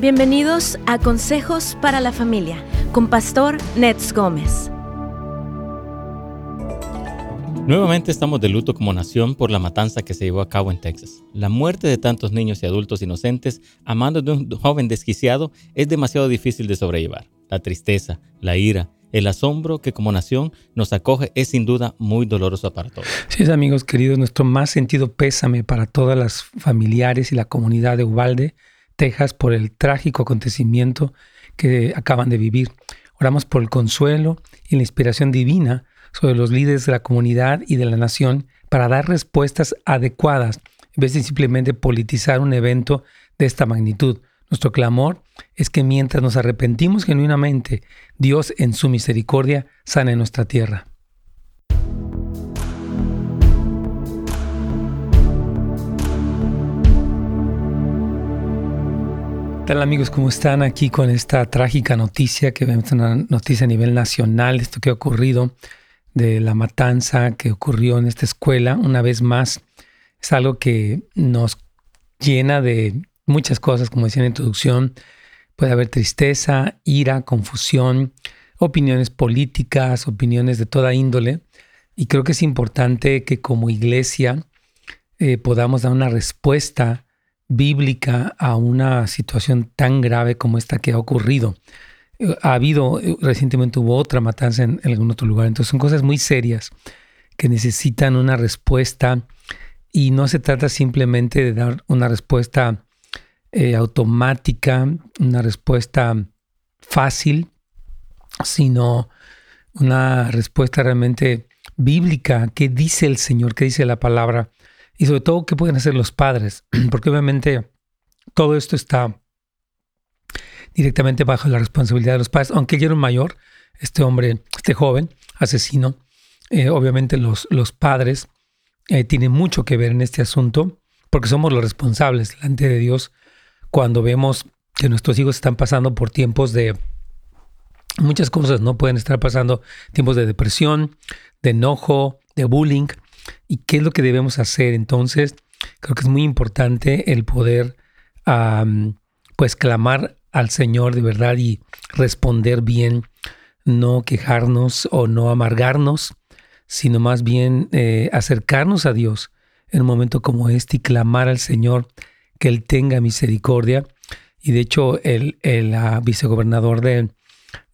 Bienvenidos a Consejos para la Familia con Pastor Nets Gómez. Nuevamente estamos de luto como nación por la matanza que se llevó a cabo en Texas. La muerte de tantos niños y adultos inocentes a manos de un joven desquiciado es demasiado difícil de sobrellevar. La tristeza, la ira, el asombro que como nación nos acoge es sin duda muy doloroso para todos. Sí, amigos queridos, nuestro más sentido pésame para todas las familiares y la comunidad de Ubalde Texas por el trágico acontecimiento que acaban de vivir. Oramos por el consuelo y la inspiración divina sobre los líderes de la comunidad y de la nación para dar respuestas adecuadas en vez de simplemente politizar un evento de esta magnitud. Nuestro clamor es que mientras nos arrepentimos genuinamente, Dios en su misericordia sane nuestra tierra. Tal amigos? ¿Cómo están aquí con esta trágica noticia que vemos una noticia a nivel nacional, esto que ha ocurrido de la matanza que ocurrió en esta escuela? Una vez más, es algo que nos llena de muchas cosas, como decía en la introducción. Puede haber tristeza, ira, confusión, opiniones políticas, opiniones de toda índole. Y creo que es importante que como iglesia eh, podamos dar una respuesta bíblica a una situación tan grave como esta que ha ocurrido. Eh, ha habido, eh, recientemente hubo otra matanza en, algún otro lugar, entonces son cosas muy serias que necesitan una respuesta y no se trata simplemente de dar una respuesta eh, automática, una respuesta fácil, sino una respuesta realmente bíblica. ¿Qué dice el Señor? ¿Qué dice la palabra? Y sobre todo, ¿qué pueden hacer los padres? Porque obviamente todo esto está directamente bajo la responsabilidad de los padres. Aunque ya era un mayor, este hombre, este joven asesino, eh, obviamente los, los padres eh, tienen mucho que ver en este asunto, porque somos los responsables delante de Dios cuando vemos que nuestros hijos están pasando por tiempos de muchas cosas, ¿no? Pueden estar pasando tiempos de depresión, de enojo, de bullying, ¿Y qué es lo que debemos hacer? Entonces, creo que es muy importante el poder, pues, clamar al Señor de verdad y responder bien, no quejarnos o no amargarnos, sino más bien eh, acercarnos a Dios en un momento como este y clamar al Señor que Él tenga misericordia. Y de hecho, el, el ah, vicegobernador de,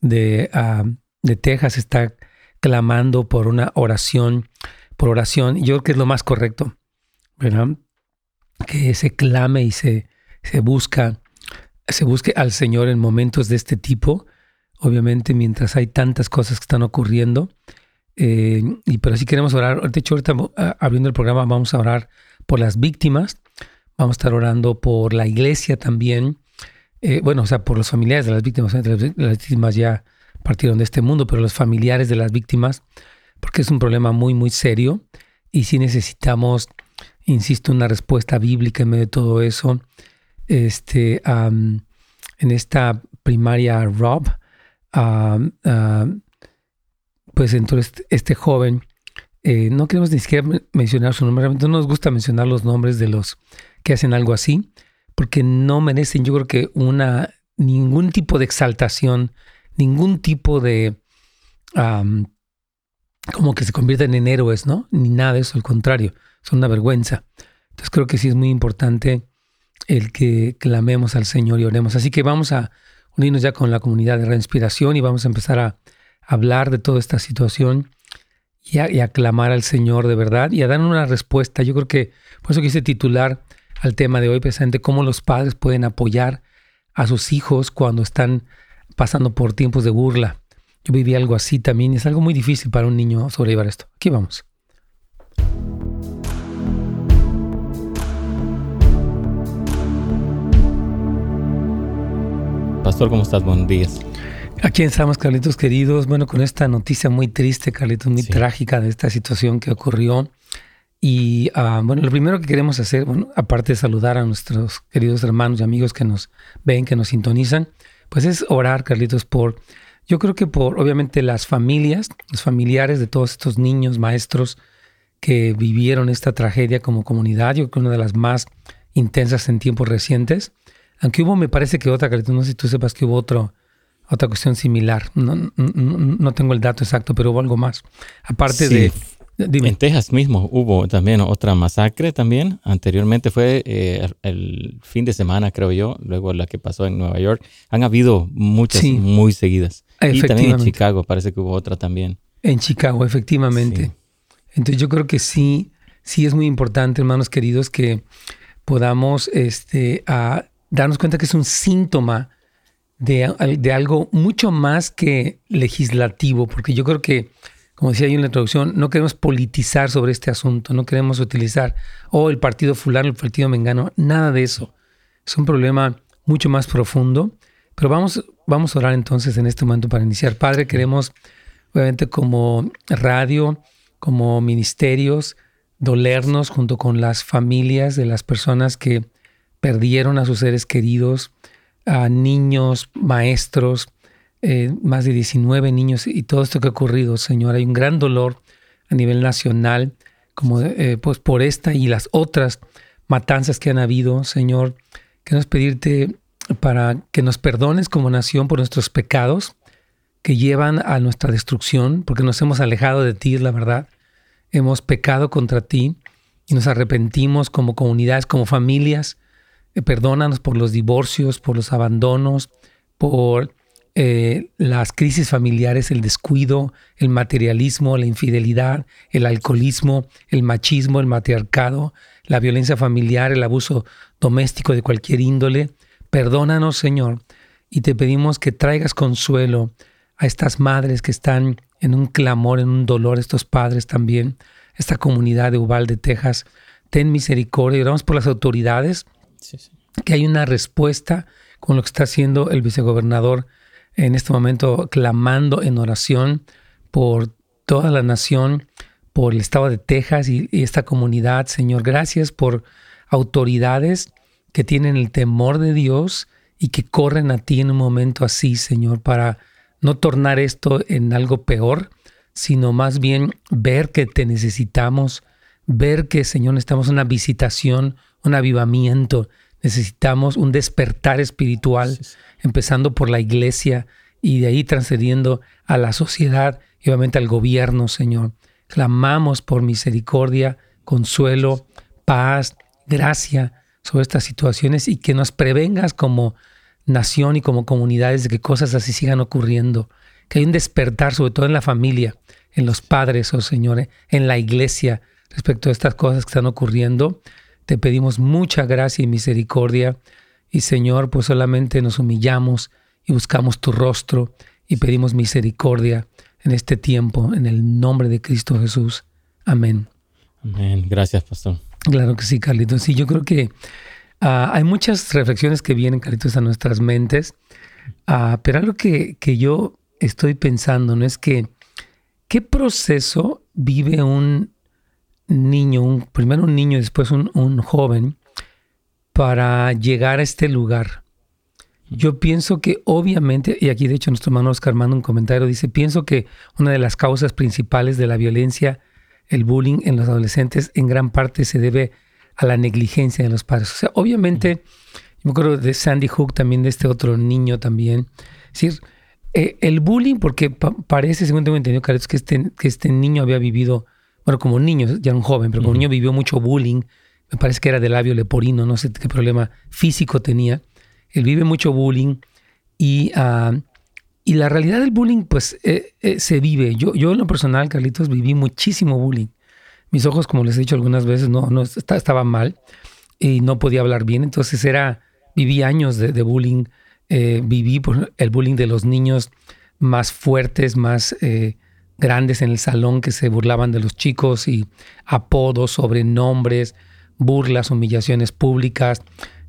de, ah, de Texas está clamando por una oración por oración. Yo creo que es lo más correcto, ¿verdad? Que se clame y se, se busca, se busque al Señor en momentos de este tipo. Obviamente, mientras hay tantas cosas que están ocurriendo. Eh, y pero si queremos orar, de hecho, ahorita ah, abriendo el programa, vamos a orar por las víctimas. Vamos a estar orando por la iglesia también. Eh, bueno, o sea, por los familiares de las víctimas. Las víctimas ya partieron de este mundo, pero los familiares de las víctimas porque es un problema muy, muy serio y si necesitamos, insisto, una respuesta bíblica en medio de todo eso. Este, en esta primaria Rob, pues entonces este joven, eh, no queremos ni siquiera mencionar su nombre, no nos gusta mencionar los nombres de los que hacen algo así, porque no merecen, yo creo que una, ningún tipo de exaltación, ningún tipo de como que se convierten en héroes, ¿no? Ni nada de eso, al contrario, son una vergüenza. Entonces creo que sí es muy importante el que clamemos al Señor y oremos. Así que vamos a unirnos ya con la comunidad de reinspiración y vamos a empezar a hablar de toda esta situación y a, clamar al Señor de verdad y a dar una respuesta. Yo creo que por eso quise titular al tema de hoy precisamente cómo los padres pueden apoyar a sus hijos cuando están pasando por tiempos de burla yo viví algo así también y es algo muy difícil para un niño sobrellevar esto. Aquí vamos. Pastor, ¿cómo estás? Buenos días. Aquí estamos, Carlitos queridos. Bueno, con esta noticia muy triste, Carlitos, muy trágica de esta situación que ocurrió. Y ah, bueno, lo primero que queremos hacer, bueno, aparte de saludar a nuestros queridos hermanos y amigos que nos ven, que nos sintonizan, pues es orar, Carlitos, por yo creo que por, obviamente, las familias, los familiares de todos estos niños, maestros que vivieron esta tragedia como comunidad, yo creo que una de las más intensas en tiempos recientes, Aunque hubo, me parece que otra, no sé si tú sepas que hubo otro, otra cuestión similar. No, no, tengo el dato exacto, pero hubo algo más. Aparte de... En Texas mismo hubo también otra masacre también. Anteriormente fue eh, el fin de semana, creo yo, luego la que pasó en Nueva York. Han habido muchas muy seguidas. Y también en Chicago parece que hubo otra también. En Chicago, efectivamente. Entonces yo creo que sí, sí es muy importante, hermanos queridos, que podamos este, a darnos cuenta que es un síntoma de, de, algo mucho más que legislativo, porque yo creo que, como decía yo en la introducción, no queremos politizar sobre este asunto, no queremos utilizar, oh, el partido fulano, el partido mengano, nada de eso. Es un problema mucho más profundo, pero vamos, vamos a orar entonces en este momento para iniciar. Padre, queremos, obviamente, como radio, como ministerios, dolernos junto con las familias de las personas que perdieron a sus seres queridos, a niños, maestros, eh, más de 19 niños y todo esto que ha ocurrido, Señor. Hay un gran dolor a nivel nacional, como eh, pues por esta y las otras matanzas que han habido, Señor. Queremos pedirte para que nos perdones como nación por nuestros pecados que llevan a nuestra destrucción, porque nos hemos alejado de ti, la verdad hemos pecado contra ti y nos arrepentimos como comunidades, como familias. Eh, perdónanos por los divorcios, por los abandonos, por eh, las crisis familiares, el descuido, el materialismo, la infidelidad, el alcoholismo, el machismo, el matriarcado, la violencia familiar, el abuso doméstico de cualquier índole. Perdónanos, Señor, y te pedimos que traigas consuelo a estas madres que están en un clamor, en un dolor, estos padres también, esta comunidad de Uvalde, Texas. Ten misericordia, oramos por las autoridades, que hay una respuesta con lo que está haciendo el vicegobernador en este momento, clamando en oración por toda la nación, por el estado de Texas y, y esta comunidad. Señor, gracias por autoridades que tienen el temor de Dios y que corren a ti en un momento así, Señor, para no tornar esto en algo peor, sino más bien ver que te necesitamos, ver que, Señor, necesitamos una visitación, un avivamiento, necesitamos un despertar espiritual, empezando por la iglesia y de ahí transcediendo a la sociedad y obviamente al gobierno, Señor. Clamamos por misericordia, consuelo, paz, gracia sobre estas situaciones y que nos prevengas como nación y como comunidades de que cosas así sigan ocurriendo, que hay un despertar, sobre todo en la familia, en los padres, oh Señor, en la iglesia, respecto a estas cosas que están ocurriendo. Te pedimos mucha gracia y misericordia y Señor, pues solamente nos humillamos y buscamos tu rostro y pedimos misericordia en este tiempo, en el nombre de Cristo Jesús. Amén. Amén. Gracias, pastor. Claro que sí, Carlitos. Sí, yo creo que Ah, hay muchas reflexiones que vienen, Caritos, a nuestras mentes, uh, pero algo que, que, yo estoy pensando, ¿no? Es que, ¿qué proceso vive un niño, primero un niño, después un, un joven, para llegar a este lugar? Yo pienso que obviamente, y aquí de hecho nuestro hermano Oscar manda un comentario, dice, pienso que una de las causas principales de la violencia, el bullying en los adolescentes, en gran parte se debe a la negligencia de los padres. O sea, obviamente, yo me acuerdo de Sandy Hook, también de este otro niño también. Es decir, eh, el bullying, porque parece, según tengo entendido, Carlos, que este, que este niño había vivido, bueno, como niño, ya un joven, pero como niño vivió mucho bullying. Me parece que era de labio leporino, no sé qué problema físico tenía. Él vive mucho bullying y, ah, y la realidad del bullying, pues, eh, eh, se vive. Yo, yo en lo personal, Carlitos, viví muchísimo bullying. Mis ojos, como les he dicho algunas veces, no, no estaban mal y no podía hablar bien. Entonces era, viví años de, bullying, eh, viví por el bullying de los niños más fuertes, más eh, grandes en el salón que se burlaban de los chicos y apodos, sobrenombres, burlas, humillaciones públicas,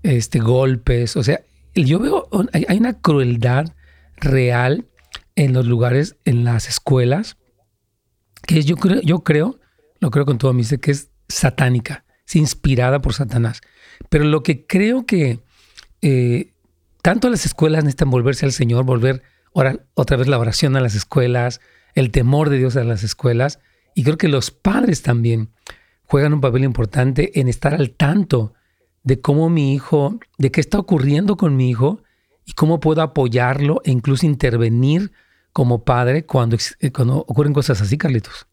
este, golpes. O sea, yo veo, hay, una crueldad real en los lugares, en las escuelas, que yo creo, yo creo lo creo con todo mi ser, que es satánica, es inspirada por Satanás. Pero lo que creo que eh, tanto las escuelas necesitan volverse al Señor, volver otra vez la oración a las escuelas, el temor de Dios a las escuelas, y creo que los padres también juegan un papel importante en estar al tanto de cómo mi hijo, de qué está ocurriendo con mi hijo y cómo puedo apoyarlo e incluso intervenir como padre cuando, eh, cuando ocurren cosas así, Carlitos.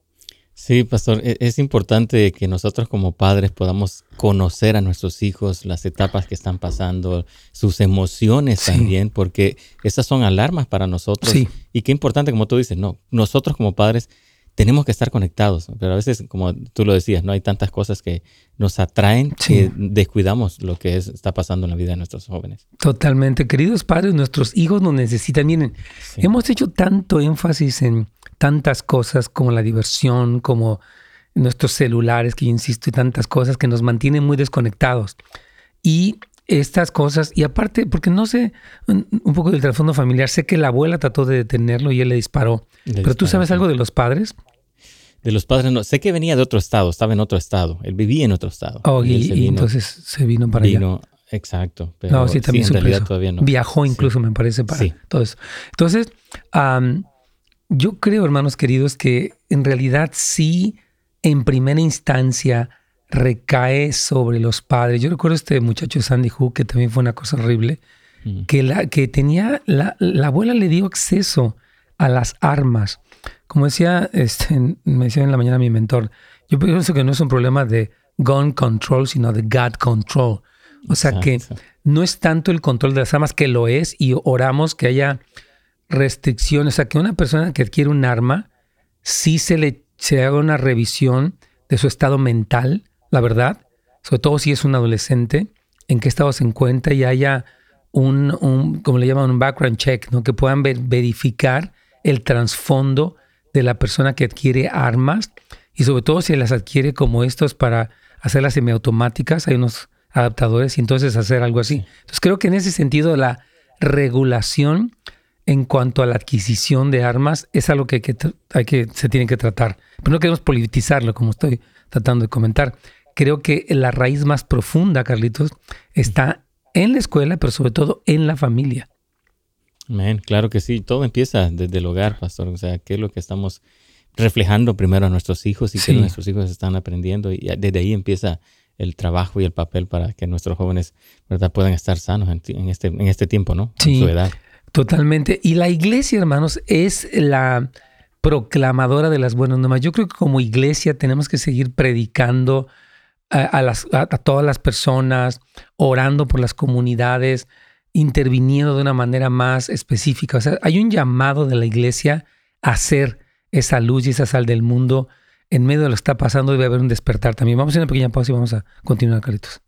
Sí, pastor, e-, es importante que nosotros como padres podamos conocer a nuestros hijos, las etapas que están pasando, sus emociones también, porque esas son alarmas para nosotros. Sí. Y qué importante, como tú dices, no, nosotros como padres tenemos que estar conectados, pero a veces, como tú lo decías, no hay tantas cosas que nos atraen que descuidamos lo que está pasando en la vida de nuestros jóvenes. Totalmente, queridos padres, nuestros hijos nos necesitan. Miren, hemos hecho tanto énfasis en tantas cosas como la diversión, como nuestros celulares, que yo insisto, y tantas cosas que nos mantienen muy desconectados. Y estas cosas, y aparte, porque no sé un, poco del trasfondo familiar, sé que la abuela trató de detenerlo y él le disparó. pero tú sabes algo de los padres? De los padres no, sé que venía de otro estado, estaba en otro estado, él vivía en otro estado. Oh, y, entonces se vino para vino, Exacto. Pero no, sí, también en realidad todavía no. Viajó incluso, me parece, para todo eso. Entonces, yo creo, hermanos queridos, que en realidad sí, en primera instancia, recae sobre los padres. Yo recuerdo este muchacho Sandy Hook, que también fue una cosa horrible, mm. que, la, que tenía, la, abuela le dio acceso a las armas. Como decía, este, me decía en la mañana mi mentor, yo pienso que no es un problema de gun control, sino de God control. O sea que no es tanto el control de las armas, que lo es, y oramos que haya restricciones. O sea, que una persona que adquiere un arma, sí se le se haga una revisión de su estado mental, la verdad, sobre todo si es un adolescente, en qué estado se encuentra y haya un, un como le llaman, un background check, ¿no? que puedan verificar el trasfondo de la persona que adquiere armas y sobre todo si las adquiere como estos para hacerlas semiautomáticas, hay unos adaptadores y entonces hacer algo así. Entonces creo que en ese sentido la regulación en cuanto a la adquisición de armas es algo que, que, hay que se tiene que tratar. Pero no queremos politizarlo, como estoy tratando de comentar creo que la raíz más profunda, Carlitos, está en la escuela, pero sobre todo en la familia. Amén, claro que sí. Todo empieza desde el hogar, pastor. O sea, qué es lo que estamos reflejando primero a nuestros hijos y qué nuestros hijos están aprendiendo. Y desde ahí empieza el trabajo y el papel para que nuestros jóvenes ¿verdad? puedan estar sanos en, este, en este tiempo, ¿no? Sí, su edad. Totalmente. Y la iglesia, hermanos, es la proclamadora de las buenas nuevas. Yo creo que como iglesia tenemos que seguir predicando a, todas las personas, orando por las comunidades, interviniendo de una manera más específica. O sea, hay un llamado de la iglesia a ser esa luz y esa sal del mundo. En medio de lo que está pasando debe haber un despertar también. Vamos a una pequeña pausa y vamos a continuar, Carlitos.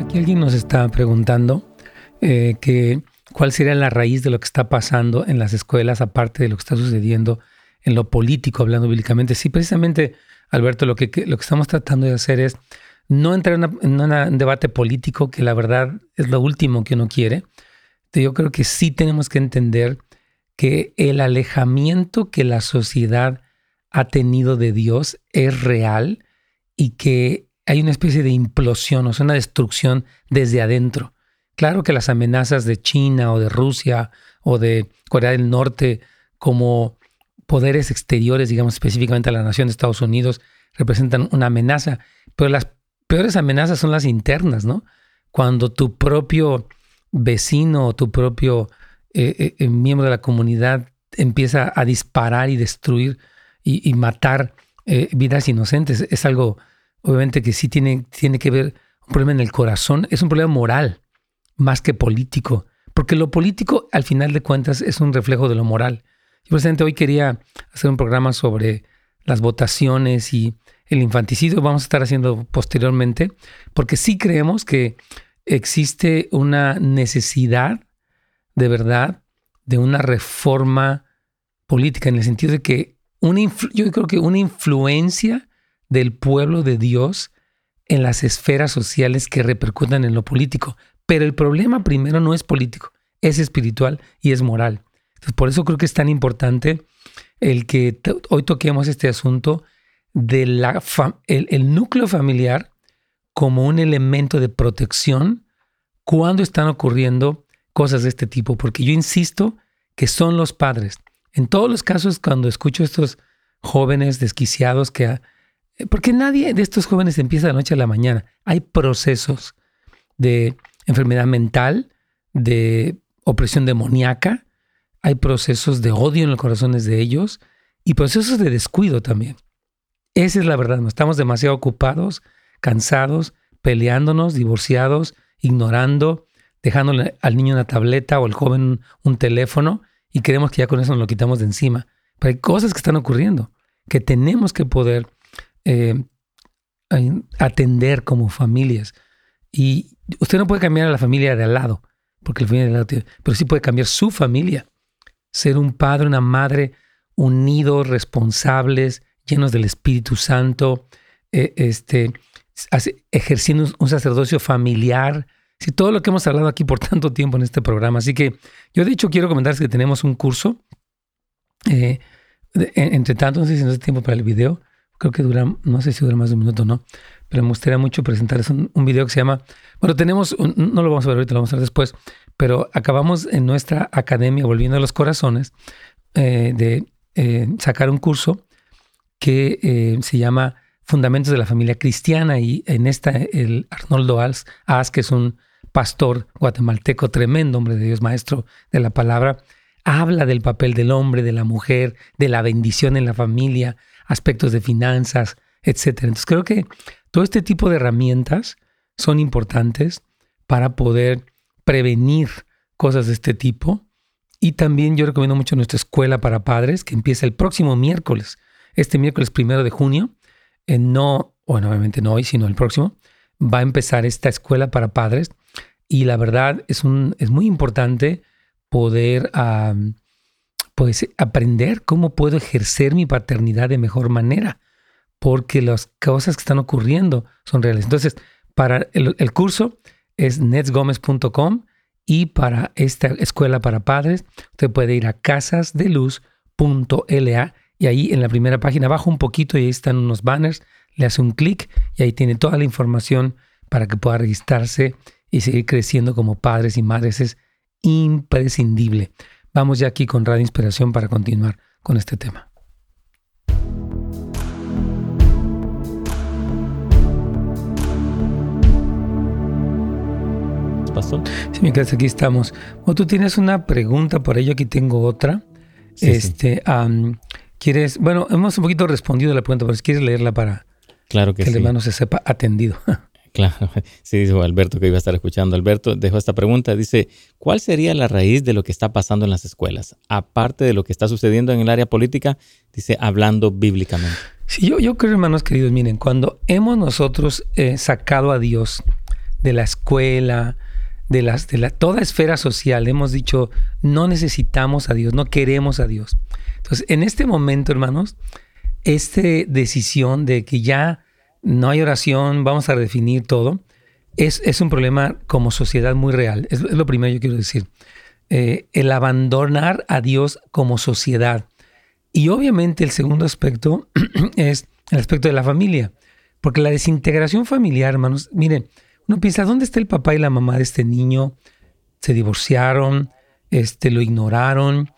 Aquí alguien nos está preguntando eh, que cuál sería la raíz de lo que está pasando en las escuelas, aparte de lo que está sucediendo en lo político, hablando bíblicamente. Sí, precisamente, Alberto, lo que, lo que estamos tratando de hacer es no entrar en, un debate político, que la verdad es lo último que uno quiere. Yo creo que sí tenemos que entender que el alejamiento que la sociedad ha tenido de Dios es real y que hay una especie de implosión, o sea, una destrucción desde adentro. Claro que las amenazas de China o de Rusia o de Corea del Norte como poderes exteriores, digamos específicamente a la nación de Estados Unidos, representan una amenaza, pero las peores amenazas son las internas, ¿no? Cuando tu propio vecino o tu propio eh, eh, eh, miembro de la comunidad empieza a disparar y destruir y, matar vidas inocentes, es algo obviamente que sí tiene, tiene que ver un problema en el corazón, es un problema moral más que político, porque lo político al final de cuentas es un reflejo de lo moral. Yo precisamente hoy quería hacer un programa sobre las votaciones y el infanticidio, vamos a estar haciendo posteriormente, porque sí creemos que existe una necesidad de verdad de una reforma política, en el sentido de que una yo creo que una influencia del pueblo de Dios en las esferas sociales que repercutan en lo político. Pero el problema primero no es político, es espiritual y es moral. Por eso creo que es tan importante el que hoy toquemos este asunto del el, núcleo familiar como un elemento de protección cuando están ocurriendo cosas de este tipo, porque yo insisto que son los padres En todos los casos, cuando escucho a estos jóvenes desquiciados que... Porque nadie de estos jóvenes empieza de noche a la mañana. Hay procesos de enfermedad mental, de opresión demoníaca, hay procesos de odio en los corazones de ellos y procesos de descuido también. Esa es la verdad, estamos demasiado ocupados, cansados, peleándonos, divorciados, ignorando, dejándole al niño una tableta o al joven un teléfono y creemos que ya con eso nos lo quitamos de encima. Pero hay cosas que están ocurriendo que tenemos que poder eh, atender como familias. Y usted no puede cambiar a la familia de al lado, porque la familia de al lado pero sí puede cambiar su familia. Ser un padre, una madre unidos, responsables, llenos del Espíritu Santo, eh, este, ejerciendo un sacerdocio familiar. Sí, todo lo que hemos hablado aquí por tanto tiempo en este programa. Así que yo de hecho quiero comentarles que tenemos un curso. Eh, entre tanto, no sé si nos da tiempo para el video. Creo que dura, no sé si dura más de un minuto o no, pero me gustaría mucho presentarles un, video que se llama, bueno, tenemos, no lo vamos a ver ahorita, lo vamos a ver después, pero acabamos en nuestra academia, Volviendo a los Corazones, eh, de eh, sacar un curso que eh, se llama Fundamentos de la Familia Cristiana y en esta el Arnoldo As, que es un pastor guatemalteco tremendo, hombre de Dios, maestro de la palabra, habla del papel del hombre, de la mujer, de la bendición en la familia, aspectos de finanzas, etc. Entonces creo que todo este tipo de herramientas son importantes para poder prevenir cosas de este tipo. Y también yo recomiendo mucho nuestra escuela para padres, que empieza el próximo miércoles, este miércoles primero de junio. No, bueno, obviamente no hoy, sino el próximo, va a empezar esta escuela para padres. Y la verdad es, un, es muy importante poder pues, aprender cómo puedo ejercer mi paternidad de mejor manera, porque las cosas que están ocurriendo son reales. Entonces, para el, curso es netsgomez.com y para esta escuela para padres, usted puede ir a casasdeluz.la y ahí en la primera página baja un poquito y ahí están unos banners, le hace un clic y ahí tiene toda la información para que pueda registrarse y seguir creciendo como padres y madres. Es imprescindible. Vamos ya aquí con Radio Inspiración para continuar con este tema. Sí, mi casa, aquí estamos. O tú tienes una pregunta por ello, aquí tengo otra. este, ¿Quieres? Bueno, hemos un poquito respondido a la pregunta, pero si quieres leerla para claro que, el hermano se sepa atendido. Claro, sí, dijo Alberto que iba a estar escuchando. Alberto dejó esta pregunta, dice, ¿cuál sería la raíz de lo que está pasando en las escuelas? Aparte de lo que está sucediendo en el área política, dice, hablando bíblicamente. Sí, yo, yo creo, hermanos queridos, miren, cuando hemos nosotros eh, sacado a Dios de la escuela, de, las, de la, toda esfera social hemos dicho, no necesitamos a Dios, no queremos a Dios. Entonces, en este momento, hermanos, esta decisión de que ya no hay oración, vamos a redefinir todo, es, es un problema como sociedad muy real. Es, lo primero que quiero decir. Eh, el abandonar a Dios como sociedad. Y obviamente el segundo aspecto es el aspecto de la familia. Porque la desintegración familiar, hermanos, miren, uno piensa, ¿dónde está el papá y la mamá de este niño? Se divorciaron, este, lo ignoraron,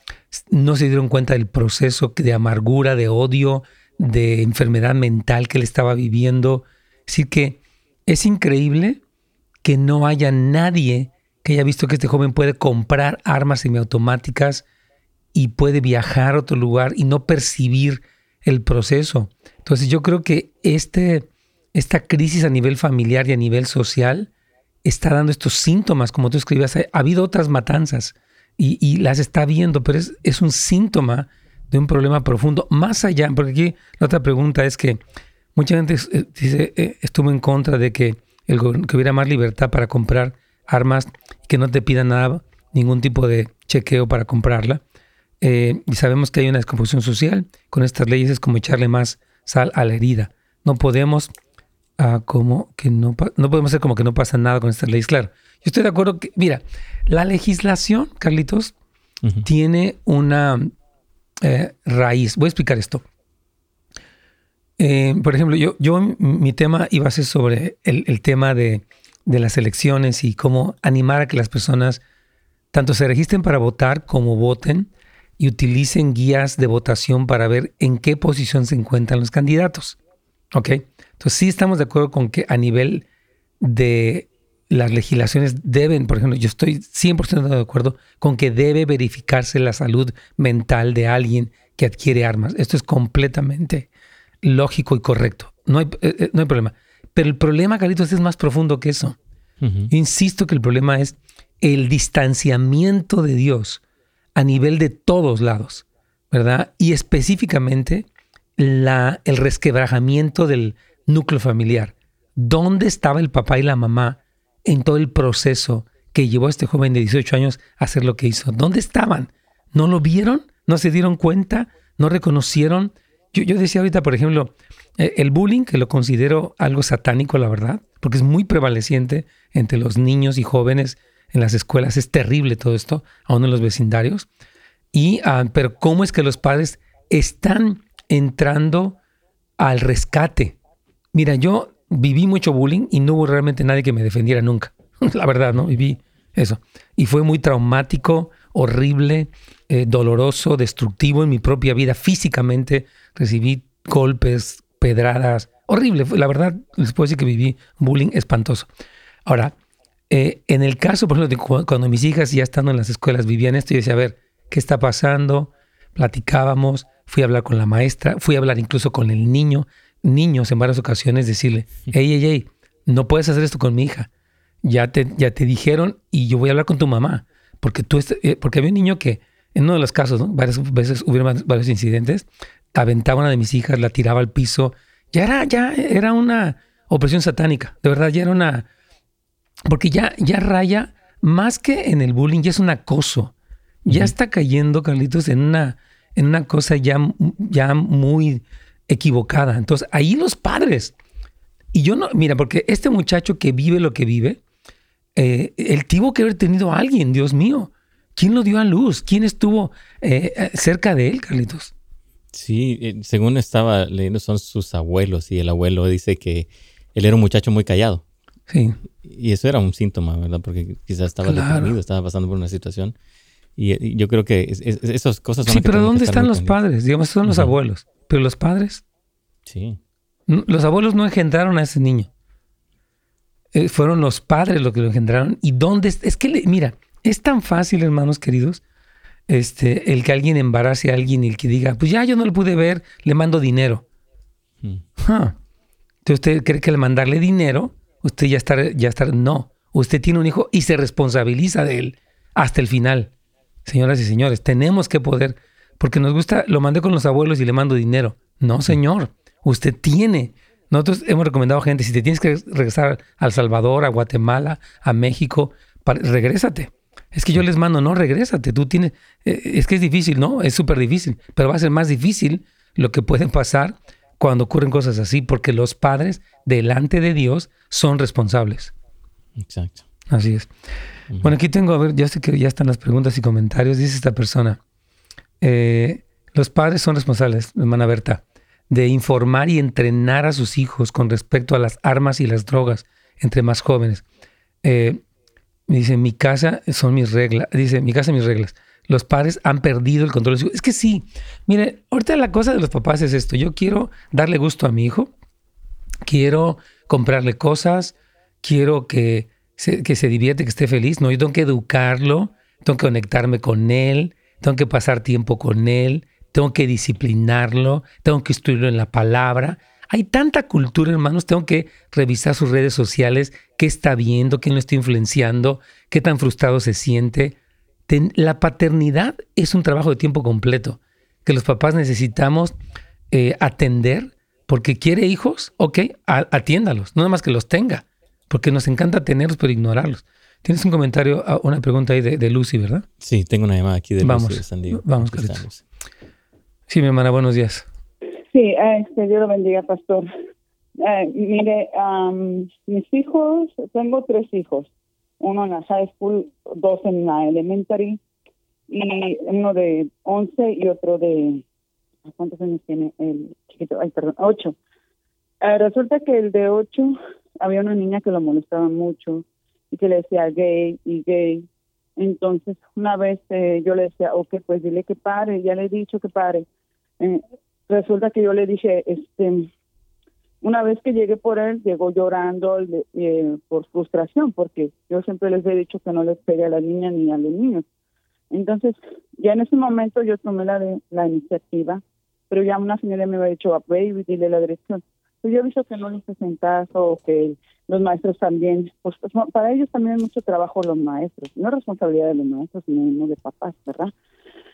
no se dieron cuenta del proceso de amargura, de odio, de enfermedad mental que él estaba viviendo. Así que es increíble que no haya nadie que haya visto que este joven puede comprar armas semiautomáticas y puede viajar a otro lugar y no percibir el proceso. Entonces yo creo que este esta crisis a nivel familiar y a nivel social está dando estos síntomas, como tú escribías, ha habido otras matanzas y, las está viendo, pero es, un síntoma de un problema profundo, más allá, porque aquí la otra pregunta es que mucha gente eh, dice, eh, estuvo en contra de que, el, que hubiera más libertad para comprar armas, que no te pidan nada, ningún tipo de chequeo para comprarla. Eh, y sabemos que hay una descomposición social. Con estas leyes es como echarle más sal a la herida. No podemos como que no, no podemos hacer como que no pasa nada con estas leyes. Claro, yo estoy de acuerdo que, mira, la legislación, Carlitos, tiene una eh, raíz. Voy a explicar esto. Eh, por ejemplo, yo, yo mi tema iba a ser sobre el, tema de, de, las elecciones y cómo animar a que las personas tanto se registren para votar como voten y utilicen guías de votación para ver en qué posición se encuentran los candidatos. ¿Ok? Entonces sí estamos de acuerdo con que a nivel de las legislaciones deben, por ejemplo, yo estoy 100% de acuerdo con que debe verificarse la salud mental de alguien que adquiere armas. Esto es completamente lógico y correcto. No hay, eh, eh, no hay problema. Pero el problema, Carlitos, es más profundo que eso. Insisto que el problema es el distanciamiento de Dios a nivel de todos lados, ¿verdad? Y específicamente la, el resquebrajamiento del núcleo familiar. ¿Dónde estaba el papá y la mamá en todo el proceso que llevó a este joven de 18 años a hacer lo que hizo? ¿Dónde estaban? ¿No lo vieron? ¿No se dieron cuenta? ¿No reconocieron? Yo, decía ahorita, por ejemplo, eh, el bullying, que lo considero algo satánico, la verdad, porque es muy prevaleciente entre los niños y jóvenes en las escuelas. Es terrible todo esto, aún en los vecindarios. Y, ah, pero ¿cómo es que los padres están entrando al rescate? Mira, yo viví mucho bullying y no hubo realmente nadie que me defendiera nunca. La verdad, ¿no? Viví eso. Y fue muy traumático, horrible, eh, doloroso, destructivo en mi propia vida. Físicamente recibí golpes, pedradas, horrible. La verdad, les puedo decir que viví bullying espantoso. Ahora, eh, en el caso, por ejemplo, cuando mis hijas ya estando en las escuelas vivían esto, yo decía, a ver, ¿qué está pasando? Platicábamos, fui a hablar con la maestra, fui a hablar incluso con el niño, niños en varias ocasiones, decirle, hey, hey, hey, no puedes hacer esto con mi hija. Ya te, ya te dijeron y yo voy a hablar con tu mamá. Porque, tú eh, porque había un niño que, en uno de los casos, varias veces hubieron varios incidentes, aventaba una de mis hijas, la tiraba al piso. Ya era, ya era una opresión satánica. De verdad, ya era una porque ya, ya raya, más que en el bullying, ya es un acoso. Ya está cayendo, Carlitos, en una, en una cosa ya, ya muy equivocada. Entonces, ahí los padres. Y yo no, mira, porque este muchacho que vive lo que vive, eh, él tuvo que haber tenido a alguien, Dios mío. ¿Quién lo dio a luz? ¿Quién estuvo eh, cerca de él, Carlitos? Sí, eh, según estaba leyendo, son sus abuelos y el abuelo dice que él era un muchacho muy callado. Sí. Y eso era un síntoma, ¿verdad? Porque quizás estaba deprimido, estaba pasando por una situación. Y, yo creo que esas cosas son... Sí, pero ¿dónde están los padres? Digamos, son los abuelos. Pero los padres... Sí. Los abuelos no engendraron a ese niño. Eh, fueron los padres los que lo engendraron. ¿Y dónde? Es que, mira, es tan fácil, hermanos queridos, este, el que alguien embarace a alguien y el que diga, pues ya yo no lo pude ver, le mando dinero. Entonces usted cree que al mandarle dinero usted ya está, ya está, no, usted tiene un hijo y se responsabiliza de él hasta el final. Señoras y señores, tenemos que poder, porque nos gusta, lo mandé con los abuelos y le mando dinero. No, señor, usted tiene. Nosotros hemos recomendado a gente, si te tienes que regresar a El Salvador, a Guatemala, a México, regrésate. Es que yo les mando, no, regrésate. Tú tienes, eh, es que es difícil, ¿no? Es súper difícil, pero va a ser más difícil lo que puede pasar cuando ocurren cosas así, porque los padres delante de Dios son responsables. Exacto. Así es. Bueno, aquí tengo, a ver, ya sé que ya están las preguntas y comentarios. Dice esta persona, eh, los padres son responsables, hermana Berta, de informar y entrenar a sus hijos con respecto a las armas y las drogas entre más jóvenes. Eh, dice, mi casa son mis reglas, dice, mi casa mis reglas los padres han perdido el control. Es que sí, mire, ahorita la cosa de los papás es esto. Yo quiero darle gusto a mi hijo, quiero comprarle cosas, quiero que se, que se divierte, que esté feliz. No, yo tengo que educarlo, tengo que conectarme con él, tengo que pasar tiempo con él, tengo que disciplinarlo, tengo que instruirlo en la palabra. Hay tanta cultura, hermanos, tengo que revisar sus redes sociales, qué está viendo, quién lo está influenciando, qué tan frustrado se siente la paternidad es un trabajo de tiempo completo que los papás necesitamos eh, atender porque quiere hijos, ok, atiéndalos, no nada más que los tenga, porque nos encanta tenerlos pero ignorarlos. Tienes un comentario, ah, una pregunta ahí de, Lucy, ¿verdad? Sí, tengo una llamada aquí de vamos, Lucy de San Vamos, Carlitos. Sí, mi hermana, buenos días. Sí, este, Dios lo bendiga, pastor. Eh, mire, mis hijos, tengo tres hijos uno en la high school, dos en la elementary, y uno de 11 y otro de, ¿cuántos años tiene el chiquito? Ay, perdón, 8. Eh, resulta que el de 8 había una niña que lo molestaba mucho y que le decía gay y gay. Entonces, una vez eh, yo le decía, ok, pues dile que pare, ya le he dicho que pare. Eh, resulta que yo le dije, este, una vez que llegué por él, llegó llorando eh, por frustración, porque yo siempre les he dicho que no les pegue a la niña ni a los niños. Entonces, ya en ese momento yo tomé la, de, la iniciativa, pero ya una señora me había dicho, a baby, dile la dirección. Pues yo he visto que no les hacen caso, o que los maestros también, pues, pues para ellos también hay mucho trabajo los maestros, no es responsabilidad de los maestros, sino de papás, ¿verdad?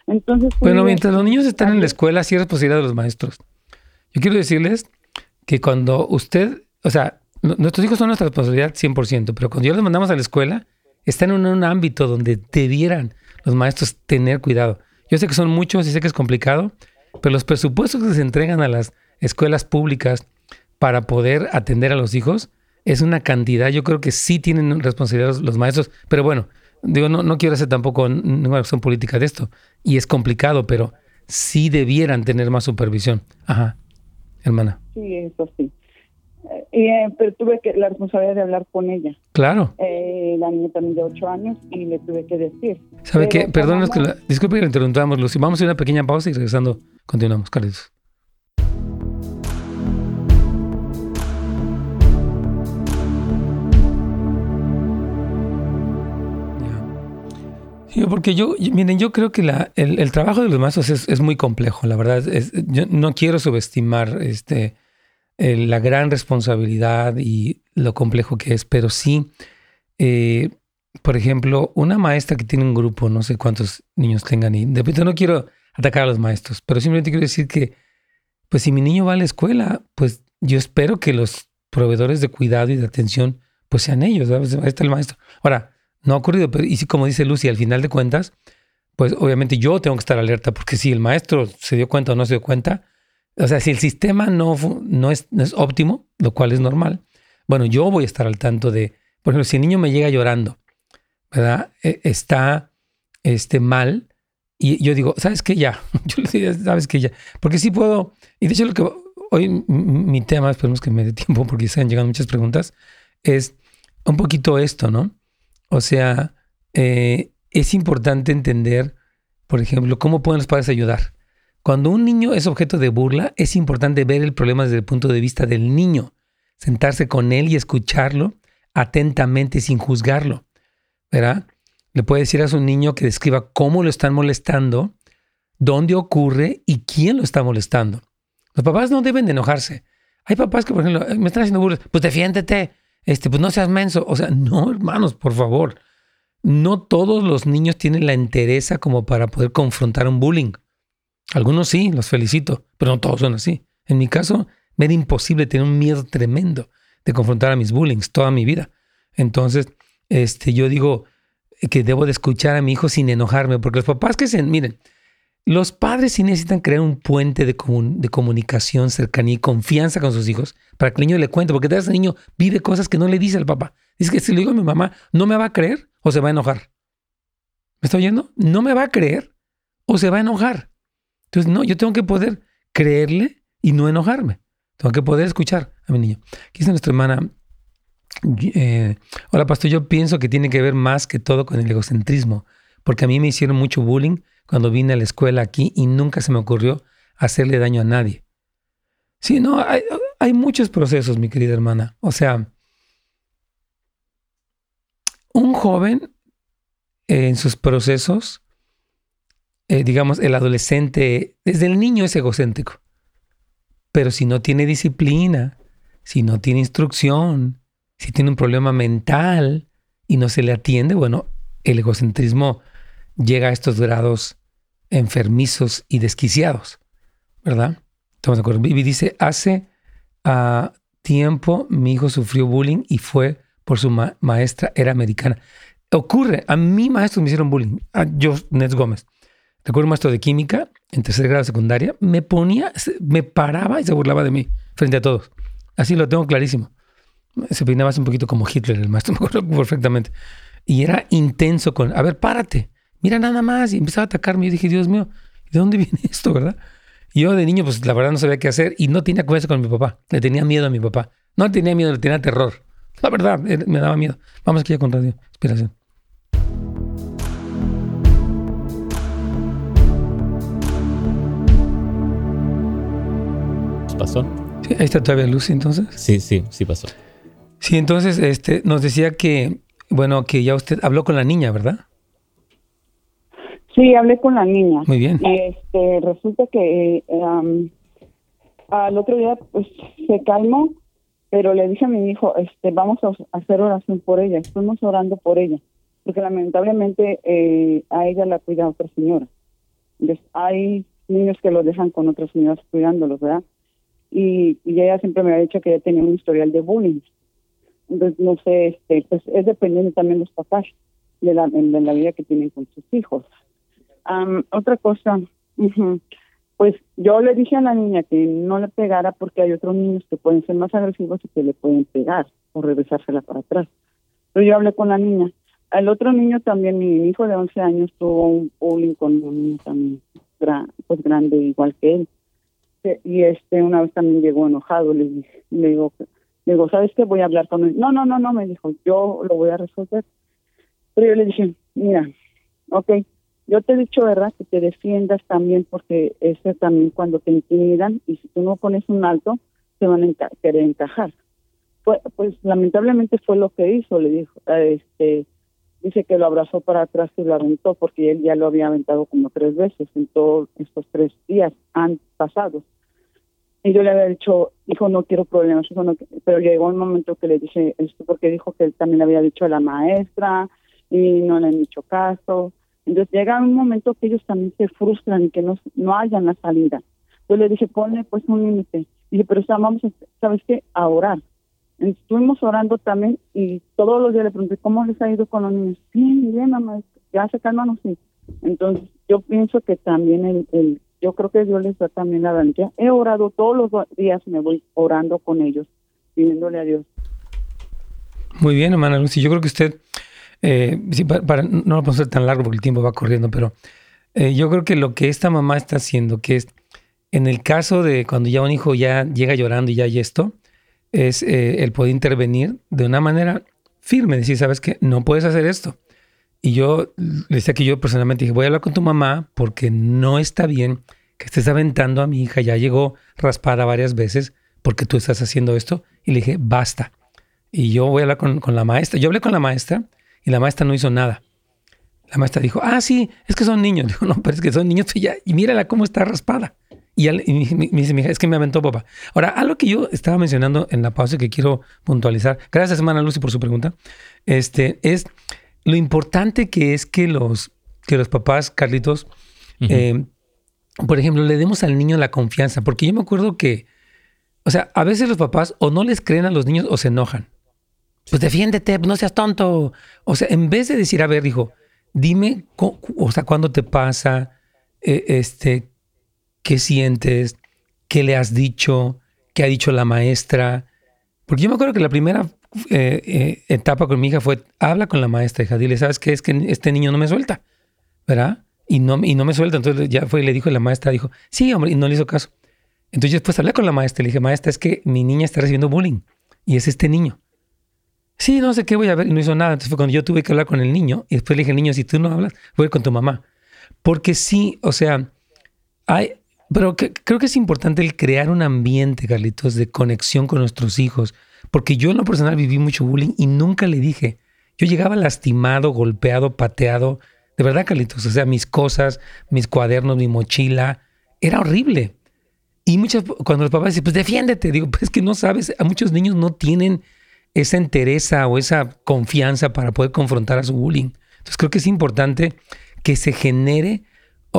Entonces, pues, bueno, mientras los niños están en la escuela, sí es responsabilidad de los maestros. Yo quiero decirles que cuando usted, o sea, nuestros hijos son nuestra responsabilidad 100%, pero cuando ya los mandamos a la escuela, están en un ámbito donde debieran los maestros tener cuidado. Yo sé que son muchos y sé que es complicado, pero los presupuestos que se entregan a las escuelas públicas para poder atender a los hijos es una cantidad, yo creo que sí tienen responsabilidad los, maestros, pero bueno, digo, no, no quiero hacer tampoco ninguna acción política de esto, y es complicado, pero sí debieran tener más supervisión. Ajá, hermana. Sí, eso sí. Eh, eh, pero tuve que la responsabilidad de hablar con ella. Claro. Eh, la niña también de 8 años y le tuve que decir. ¿Sabe qué? Perdón, que disculpe que le interrumpamos, Lucy. Vamos a hacer una pequeña pausa y regresando continuamos, Carlitos. Porque yo, miren, yo creo que el, trabajo de los maestros es, muy complejo, la verdad. yo no quiero subestimar este, la gran responsabilidad y lo complejo que es, pero sí, eh, por ejemplo, una maestra que tiene un grupo, no sé cuántos niños tengan, y de repente no quiero atacar a los maestros, pero simplemente quiero decir que, pues si mi niño va a la escuela, pues yo espero que los proveedores de cuidado y de atención, pues sean ellos, ¿sabes? ahí está el maestro. Ahora, no ha ocurrido, pero y como dice Lucy, al final de cuentas, pues obviamente yo tengo que estar alerta, porque si el maestro se dio cuenta o no se dio cuenta, o sea, si el sistema no, no, es, es óptimo, lo cual es normal, bueno, yo voy a estar al tanto de, por ejemplo, si el niño me llega llorando, ¿verdad? E, está este, mal, y yo digo, ¿sabes qué? Ya, yo le digo, ¿sabes qué? Ya, porque sí puedo, y de hecho lo que hoy mi tema, esperemos que me dé tiempo porque se han llegado muchas preguntas, es un poquito esto, ¿no? O sea, eh, es importante entender, por ejemplo, cómo pueden los padres ayudar. Cuando un niño es objeto de burla, es importante ver el problema desde el punto de vista del niño, sentarse con él y escucharlo atentamente sin juzgarlo. ¿Verdad? Le puede decir a su niño que describa cómo lo están molestando, dónde ocurre y quién lo está molestando. Los papás no deben de enojarse. Hay papás que, por ejemplo, me están haciendo burlas. Pues defiéndete este, pues no seas menso. O sea, no, hermanos, por favor. No todos los niños tienen la entereza como para poder confrontar un bullying. Algunos sí, los felicito, pero no todos son así. En mi caso, me era imposible tener un miedo tremendo de confrontar a mis bullings toda mi vida. Entonces, este, yo digo que debo de escuchar a mi hijo sin enojarme, porque los papás que se, miren, los padres sí necesitan crear un puente de, de, comunicación, cercanía y confianza con sus hijos para que el niño le cuente, porque tal vez el niño vive cosas que no le dice al papá. Dice que si le digo a mi mamá, no me va a creer o se va a enojar. ¿Me está oyendo? No me va a creer o se va a enojar. Entonces, no, yo tengo que poder creerle y no enojarme. Tengo que poder escuchar a mi niño. Aquí está nuestra hermana. Eh, hola, pastor, yo pienso que tiene que ver más que todo con el egocentrismo, porque a mí me hicieron mucho bullying cuando vine a la escuela aquí y nunca se me ocurrió hacerle daño a nadie. Sí, no, hay, muchos procesos, mi querida hermana. O sea, un joven en sus procesos, eh, digamos, el adolescente, desde el niño es egocéntrico. Pero si no tiene disciplina, si no tiene instrucción, si tiene un problema mental y no se le atiende, bueno, el egocentrismo llega a estos grados enfermizos y desquiciados, ¿verdad? Estamos de acuerdo. Vivi dice, hace uh, tiempo mi hijo sufrió bullying y fue por su maestra, era americana. Ocurre, a mi maestro me hicieron bullying, a yo, Nets Gómez. Recuerdo un maestro de química en tercer grado secundaria, me ponía, me paraba y se burlaba de mí frente a todos. Así lo tengo clarísimo. Se peinaba así un poquito como Hitler, el maestro, me acuerdo perfectamente. Y era intenso con, a ver, párate, mira nada más, y empezaba a atacarme. Yo dije, Dios mío, ¿de dónde viene esto, verdad? Yo de niño, pues la verdad no sabía qué hacer y no tenía confianza con mi papá. Le tenía miedo a mi papá. No le tenía miedo, le tenía terror. La verdad, eh, me daba miedo. Vamos aquí a con radio. Inspiración. ¿Pasó? Ahí está todavía Lucy, entonces. Sí, sí, sí pasó. Sí, entonces este, nos decía que, bueno, que ya usted habló con la niña, ¿verdad? Sí, hablé con la niña. Muy bien. Este, resulta que um, al otro día pues se calmó, pero le dije a mi hijo, este, vamos a hacer oración por ella. Estuvimos orando por ella, porque lamentablemente eh, a ella la cuida otra señora. Entonces, hay niños que lo dejan con otras señoras cuidándolos, ¿verdad? Y, y ella siempre me ha dicho que ella tenía un historial de bullying. Entonces, no sé, este, pues es dependiendo también los papás de la, de la vida que tienen con sus hijos. Otra cosa, pues yo le dije a la niña que no le pegara porque hay otros niños que pueden ser más agresivos y que le pueden pegar o regresársela para atrás. Pero yo hablé con la niña. El otro niño también, mi hijo de 11 años, tuvo un bullying con un niño también pues grande igual que él. Y este una vez también llegó enojado, le, le digo, le digo, ¿sabes qué? Voy a hablar con él. No, no, no, no, me dijo, yo lo voy a resolver. Pero yo le dije, mira, ok, yo te he dicho, ¿verdad? Que te defiendas también porque ese también cuando te intimidan y si tú no pones un alto, te van a querer encajar. Pues, pues lamentablemente fue lo que hizo, le dijo, este, dice que lo abrazó para atrás y lo aventó porque él ya lo había aventado como tres veces en todos estos tres días han pasado. Y yo le había dicho, hijo, no quiero problemas, hijo, no, pero llegó un momento que le dije esto porque dijo que él también le había dicho a la maestra y no le han dicho caso. Entonces llega un momento que ellos también se frustran y que no, no hayan la salida. Yo le dije, ponle pues un límite. Dije, pero vamos, ¿sabes qué? A orar. Estuvimos orando también y todos los días le pregunté, ¿cómo les ha ido con los niños? Bien, bien, mamá, ya se calman, sí. Entonces yo pienso que también el, el yo creo que Dios les da también la garantía. He orado todos los días, me voy orando con ellos, pidiéndole a Dios. Muy bien, hermana Lucy. Yo creo que usted, eh, para, no lo puedo hacer tan largo porque el tiempo va corriendo, pero eh, yo creo que lo que esta mamá está haciendo, que es en el caso de cuando ya un hijo ya llega llorando y ya hay esto, es eh, el poder intervenir de una manera firme, decir, sabes que no puedes hacer esto. Y yo le decía que yo personalmente dije, voy a hablar con tu mamá porque no está bien que estés aventando a mi hija, ya llegó raspada varias veces porque tú estás haciendo esto. Y le dije, basta. Y yo voy a hablar con, la maestra. Yo hablé con la maestra y la maestra no hizo nada. La maestra dijo, ah, sí, es que son niños. Digo, no, pero es que son niños. Y, ya, y mírala cómo está raspada. Y, me, dice, mi hija, es que me aventó papá. Ahora, algo que yo estaba mencionando en la pausa que quiero puntualizar, gracias, hermana Lucy, por su pregunta, este, es lo importante que es que los, que los papás, Carlitos, eh, por ejemplo, le demos al niño la confianza, porque yo me acuerdo que, o sea, a veces los papás o no les creen a los niños o se enojan. Pues defiéndete, no seas tonto. O sea, en vez de decir, a ver, hijo, dime, o sea, cuándo te pasa, eh, este, qué sientes, qué le has dicho, qué ha dicho la maestra. Porque yo me acuerdo que la primera eh, eh, etapa con mi hija fue, habla con la maestra, hija, dile, ¿sabes qué? Es que este niño no me suelta, ¿verdad? Y no, y no me suelta. Entonces ya fue y le dijo, la maestra dijo, sí, hombre, y no le hizo caso. Entonces después hablé con la maestra, le dije, maestra, es que mi niña está recibiendo bullying y es este niño. Sí, no sé qué voy a ver, y no hizo nada. Entonces fue cuando yo tuve que hablar con el niño y después le dije, niño, si tú no hablas, voy con tu mamá. Porque sí, o sea, hay, pero creo que es importante el crear un ambiente, Carlitos, de conexión con nuestros hijos, porque yo en lo personal viví mucho bullying y nunca le dije. Yo llegaba lastimado, golpeado, pateado. De verdad, Carlitos. O sea, mis cosas, mis cuadernos, mi mochila. Era horrible. Y muchas, cuando los papás dicen, pues defiéndete, digo, pues es que no sabes, a muchos niños no tienen esa entereza o esa confianza para poder confrontar a su bullying. Entonces creo que es importante que se genere,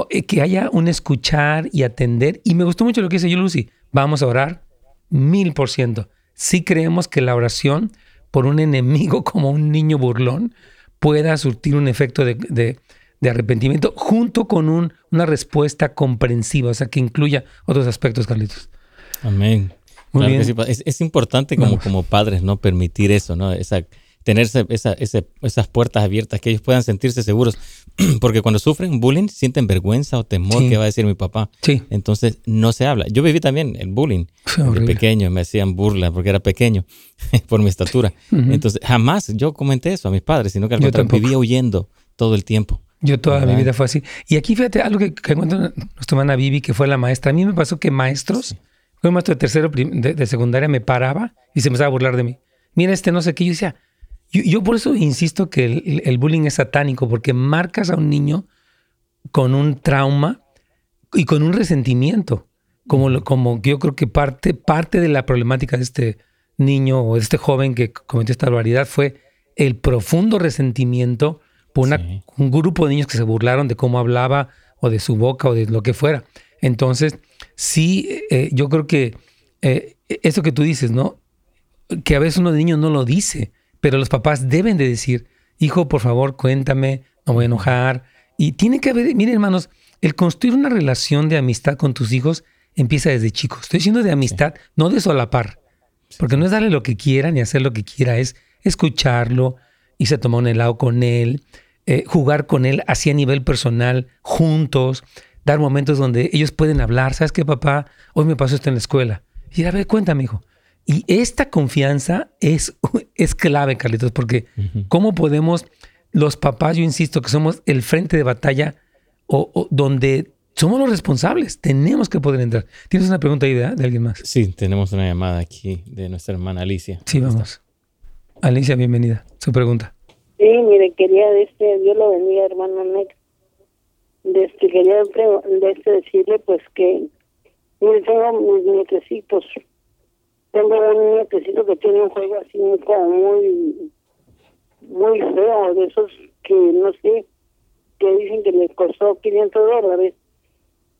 eh, que haya un escuchar y atender. Y me gustó mucho lo que dice yo, Lucy. Vamos a orar mil por ciento sí creemos que la oración por un enemigo como un niño burlón pueda surtir un efecto de, arrepentimiento junto con un, una respuesta comprensiva, o sea, que incluya otros aspectos, Carlitos. Amén. Es, importante como, como padres, ¿no? Permitir eso, ¿no? Esa tener esa, esas puertas abiertas, que ellos puedan sentirse seguros. Porque cuando sufren bullying, sienten vergüenza o temor que va a decir mi papá. Sí. Entonces no se habla. Yo viví también el bullying. De pequeño me hacían burla porque era pequeño por mi estatura. Entonces jamás yo comenté eso a mis padres, sino que al contrario vivía huyendo todo el tiempo. Yo toda mi vida fue así. Y aquí fíjate algo que, que cuenta nuestra hermana Vivi, que fue la maestra. A mí me pasó que maestros Un maestro de tercero de, secundaria me paraba y se empezaba a burlar de mí. Mira este no sé qué. Yo decía, yo, por eso insisto que el, bullying es satánico, porque marcas a un niño con un trauma y con un resentimiento. Como, como yo creo que parte, parte de la problemática de este niño o de este joven que cometió esta barbaridad fue el profundo resentimiento por un grupo de niños que se burlaron de cómo hablaba o de su boca o de lo que fuera. Entonces, sí, eh, yo creo que eh, eso que tú dices, ¿no? Que a veces uno de niños no lo dice, pero los papás deben de decir, hijo, por favor, cuéntame, no voy a enojar. Y tiene que haber, miren hermanos, el construir una relación de amistad con tus hijos empieza desde chicos. Estoy diciendo de amistad, no de solapar, porque no es darle lo que quiera ni hacer lo que quiera, es escucharlo, y se tomar un helado con él, eh, jugar con él así a nivel personal, juntos, dar momentos donde ellos pueden hablar. ¿Sabes qué, papá? Hoy me pasó esto en la escuela. Y a ver, cuéntame, hijo. Y esta confianza es, es clave, Carlitos, porque ¿cómo podemos, los papás, yo insisto, que somos el frente de batalla o, donde somos los responsables, tenemos que poder entrar. ¿Tienes una pregunta ahí de, de alguien más? Sí, tenemos una llamada aquí de nuestra hermana Alicia. Sí, vamos. Alicia, bienvenida. Su pregunta. Sí, mire, quería, este, Dios lo bendiga, hermano Nex. Este, quería este, decirle, pues, que mire, tengo mis nietecitos. Tengo un nietecito que tiene un juego así como muy, muy feo, de esos que, no sé, que dicen que le costó 500 dólares.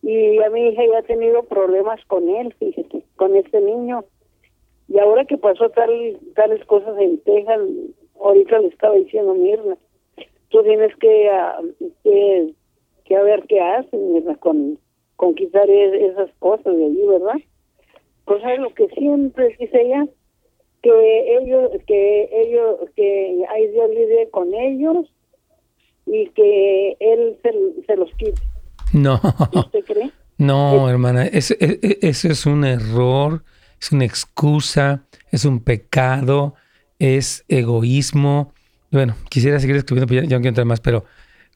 Y a mi hija ya ha tenido problemas con él, fíjese, con este niño y ahora que pasó tal, tales cosas en Texas, ahorita le estaba diciendo Mirna, tú tienes que, ah, que, que, a ver qué hacen, Mirna, con, con quitar esas cosas de allí, ¿verdad? Pues es lo que siempre dice ella, que ellos, que ellos, que hay Dios libre con ellos y que él se, se los quite. No. ¿Usted cree? No, hermana, ese, e, e, ese es un error es una excusa, es un pecado, es egoísmo. Bueno, quisiera seguir escribiendo, pero ya, no quiero entrar más, pero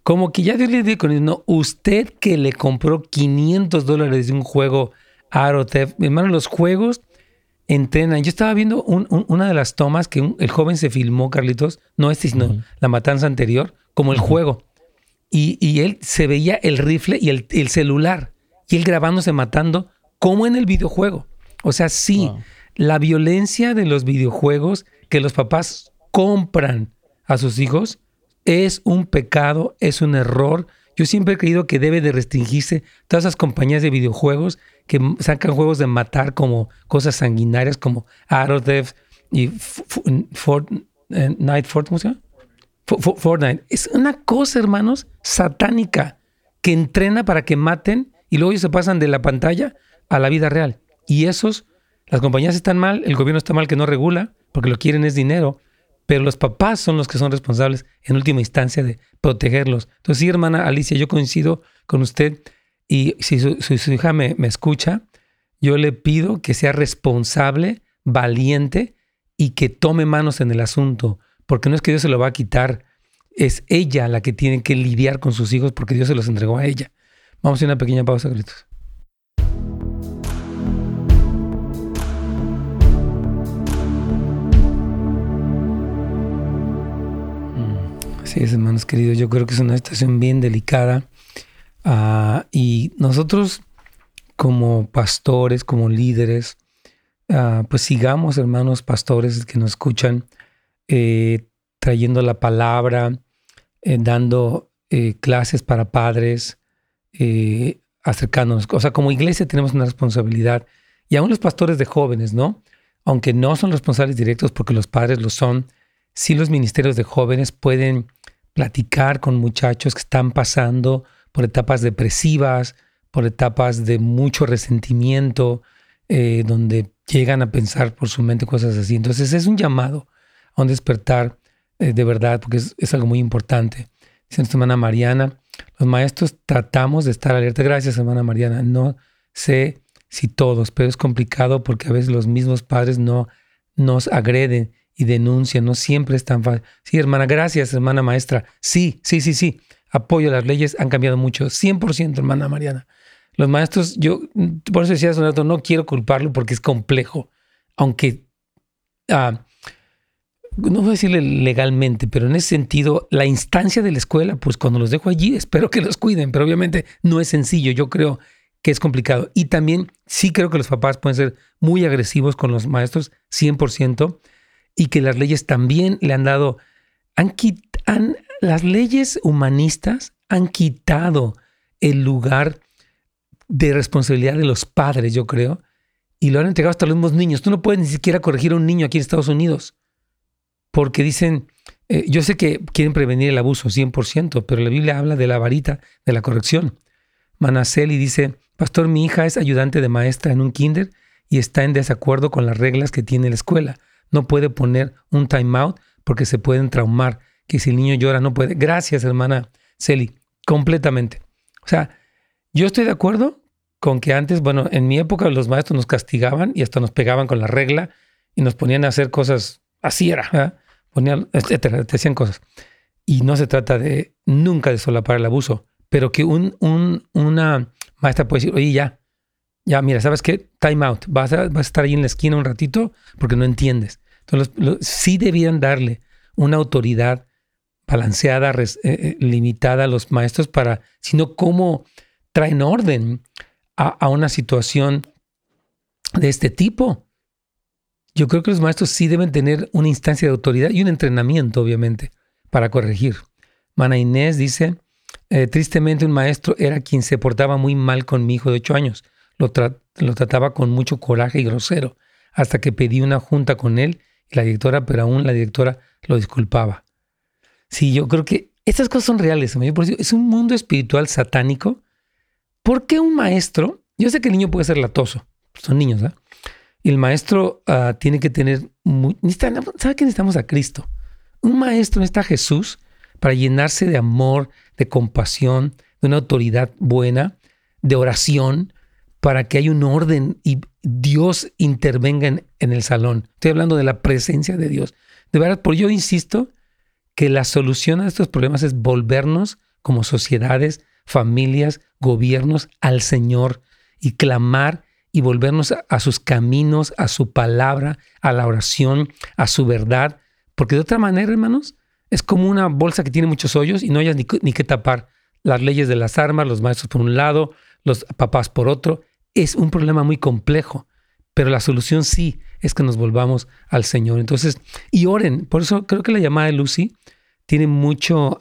como que ya Dios le dijo, no, usted que le compró 500 dólares de un juego Arotef, hermano, los juegos entrenan. Yo estaba viendo una de las tomas que el joven se filmó, Carlitos, no este, sino la matanza anterior, como el juego. Y, él se veía el rifle y el, el, celular, y él grabándose matando, como en el videojuego. O sea, sí, la violencia de los videojuegos que los papás compran a sus hijos es un pecado, es un error. Yo siempre he creído que debe de restringirse todas esas compañías de videojuegos que sacan juegos de matar como cosas sanguinarias como Aerodef y Fortnite, ¿cómo se llama? Fortnite. Es una cosa, hermanos, satánica que entrena para que maten y luego ellos se pasan de la pantalla a la vida real. Y esos, las compañías están mal, el gobierno está mal que no regula, porque lo quieren es dinero, pero los papás son los que son responsables en última instancia de protegerlos. Entonces, sí, hermana Alicia, yo coincido con usted y si su, hija me, escucha, yo le pido que sea responsable, valiente y que tome manos en el asunto, porque no es que Dios se lo va a quitar, es ella la que tiene que lidiar con sus hijos porque Dios se los entregó a ella. Vamos a una pequeña pausa, gritos. Sí, hermanos queridos, yo creo que es una situación bien delicada. Ah, y nosotros como pastores, como líderes, ah, pues sigamos, hermanos pastores que nos escuchan, eh, trayendo la palabra, eh, dando eh, clases para padres, acercándonos. O sea, como iglesia tenemos una responsabilidad. Y aún los pastores de jóvenes, ¿no? Aunque no son responsables directos porque los padres lo son, sí los ministerios de jóvenes pueden platicar con muchachos que están pasando por etapas depresivas, por etapas de mucho resentimiento, eh, donde llegan a pensar por su mente cosas así. Entonces es un llamado a un despertar eh, de verdad, porque es, algo muy importante. Dice nuestra hermana Mariana, los maestros tratamos de estar alerta. Gracias, hermana Mariana. No sé si todos, pero es complicado porque a veces los mismos padres no nos agreden y denuncia, no siempre es tan fácil. Sí, hermana, gracias, hermana maestra. Sí, sí, sí, sí. Apoyo las leyes, han cambiado mucho. 100%, hermana Mariana. Los maestros, yo, por eso decía hace un rato, no quiero culparlo porque es complejo, aunque, ah, no voy a decirle legalmente, pero en ese sentido, la instancia de la escuela, pues cuando los dejo allí, espero que los cuiden, pero obviamente no es sencillo, yo creo que es complicado. Y también sí creo que los papás pueden ser muy agresivos con los maestros, 100%, y que las leyes también le han dado, han, han las leyes humanistas han quitado el lugar de responsabilidad de los padres, yo creo, y lo han entregado hasta los mismos niños. Tú no puedes ni siquiera corregir a un niño aquí en Estados Unidos, porque dicen, eh, yo sé que quieren prevenir el abuso 100%, pero la Biblia habla de la varita de la corrección. Manaseli dice, pastor, mi hija es ayudante de maestra en un kinder y está en desacuerdo con las reglas que tiene la escuela. No puede poner un timeout porque se pueden traumar, que si el niño llora no puede. Gracias, hermana Celi, completamente. O sea, yo estoy de acuerdo con que antes, bueno, en mi época los maestros nos castigaban y hasta nos pegaban con la regla y nos ponían a hacer cosas, así era, ponían, etcétera, te hacían cosas. Y no se trata de nunca de solapar el abuso, pero que un, un, una maestra puede decir, oye, ya, ya, mira, ¿sabes qué? Time out, vas a, vas a estar ahí en la esquina un ratito porque no entiendes. Entonces, sí debían darle una autoridad balanceada, eh, eh, limitada a los maestros para, sino cómo traen orden a, una situación de este tipo. Yo creo que los maestros sí deben tener una instancia de autoridad y un entrenamiento, obviamente, para corregir. Mana Inés dice, eh, tristemente un maestro era quien se portaba muy mal con mi hijo de ocho años. Lo, trataba con mucho coraje y grosero, hasta que pedí una junta con él y la directora, pero aún la directora lo disculpaba. Sí, yo creo que estas cosas son reales. Es un mundo espiritual satánico ¿Por qué un maestro? Yo sé que el niño puede ser latoso, son niños, ¿verdad? Y el maestro ah, tiene que tener. ¿Sabe que necesitamos a Cristo? Un maestro necesita a Jesús para llenarse de amor, de compasión, de una autoridad buena, de oración, para que haya un orden y Dios intervenga en, el salón. Estoy hablando de la presencia de Dios. De verdad, por yo insisto que la solución a estos problemas es volvernos como sociedades familias, gobiernos al Señor y clamar y volvernos a, sus caminos, a su palabra, a la oración, a su verdad, porque de otra manera, hermanos, es como una bolsa que tiene muchos hoyos y no hayas ni, ni que tapar las leyes de las armas, los maestros por un lado, los papás por otro. Es un problema muy complejo, pero la solución sí es que nos volvamos al Señor. Entonces, y oren. Por eso creo que la llamada de Lucy tiene mucho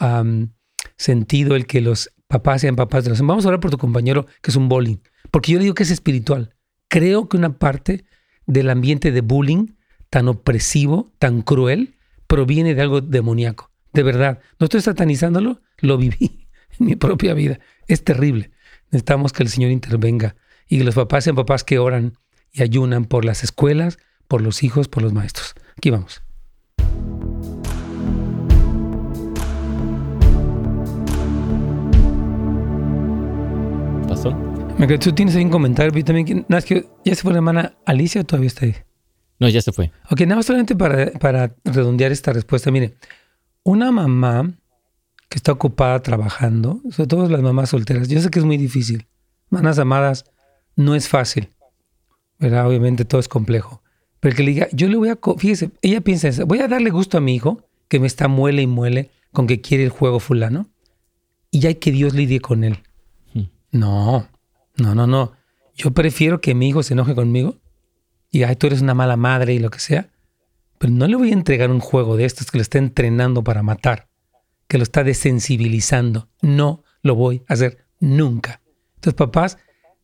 sentido el que los papás sean papás de los... Vamos a hablar por tu compañero que es un bullying, porque yo digo que es espiritual. Creo que una parte del ambiente de bullying tan opresivo, tan cruel, proviene de algo demoníaco. De verdad, no estoy satanizándolo, lo viví en mi propia vida. Es terrible. Necesitamos que el Señor intervenga y que los papás sean papás que oran y ayunan por las escuelas, por los hijos, por los maestros. Aquí vamos. Me tú tienes ahí un comentario, también, es que ya se fue la hermana Alicia o todavía está ahí. No, ya se fue. Ok, nada más solamente para, para redondear esta respuesta. Mire, una mamá que está ocupada trabajando, sobre todo las mamás solteras, yo sé que es muy difícil. Manas amadas, no es fácil. ¿Verdad? Obviamente todo es complejo. Pero que le diga, yo le voy a, fíjese, ella piensa eso, voy a darle gusto a mi hijo que me está muele y muele con que quiere el juego fulano y ya hay que Dios lidie con él. Hmm. No, no, no, no. Yo prefiero que mi hijo se enoje conmigo y ay, tú eres una mala madre y lo que sea. Pero no le voy a entregar un juego de estos que lo está entrenando para matar, que lo está desensibilizando. No lo voy a hacer nunca. Entonces, papás,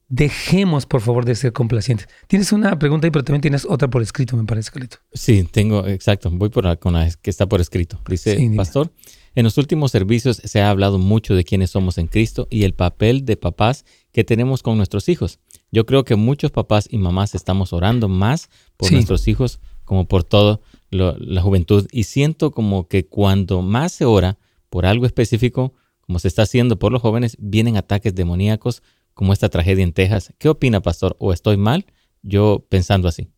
dejemos por favor de ser complacientes. Tienes una pregunta ahí, pero también tienes otra por escrito, me parece, Carlito. Sí, tengo, exacto. Voy por la, con la que está por escrito. Dice, Pastor, en los últimos servicios se ha hablado mucho de quiénes somos en Cristo y el papel de papás que tenemos con nuestros hijos. Yo creo que muchos papás y mamás estamos orando más por nuestros hijos como por toda la juventud y siento como que cuando más se ora por algo específico, como se está haciendo por los jóvenes, vienen ataques demoníacos como esta tragedia en Texas. ¿Qué opina, pastor? ¿O estoy mal? Yo pensando así.